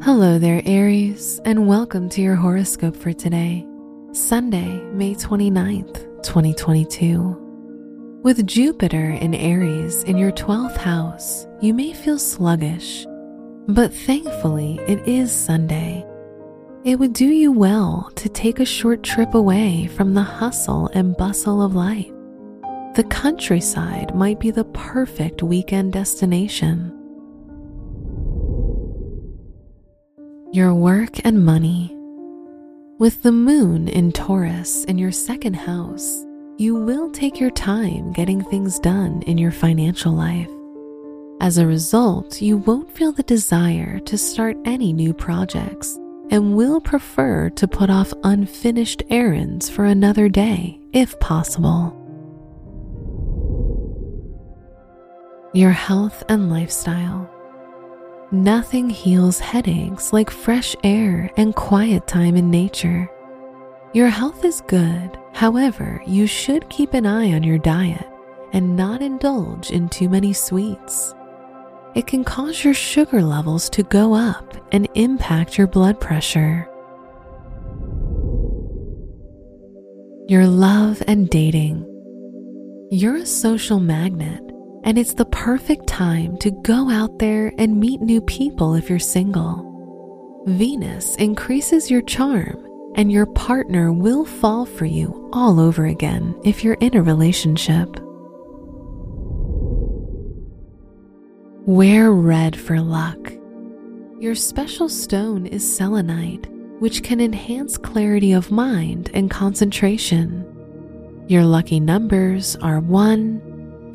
Hello there, Aries, and welcome to your horoscope for today, Sunday, May 29th, 2022. With Jupiter in Aries in your 12th house, you may feel sluggish, but thankfully it is Sunday. It would do you well to take a short trip away from the hustle and bustle of life. The countryside might be the perfect weekend destination. Your work and money. With the moon in Taurus in your second house, you will take your time getting things done in your financial life. As a result, you won't feel the desire to start any new projects and will prefer to put off unfinished errands for another day if possible. Your health and lifestyle. Nothing heals headaches like fresh air and quiet time in nature. Your health is good, however, you should keep an eye on your diet and not indulge in too many sweets. It can cause your sugar levels to go up and impact your blood pressure. Your love and dating. You're a social magnet and it's the perfect time to go out there and meet new people if you're single. Venus increases your charm, and your partner will fall for you all over again if you're in a relationship. Wear red for luck. Your special stone is selenite, which can enhance clarity of mind and concentration. Your lucky numbers are 1,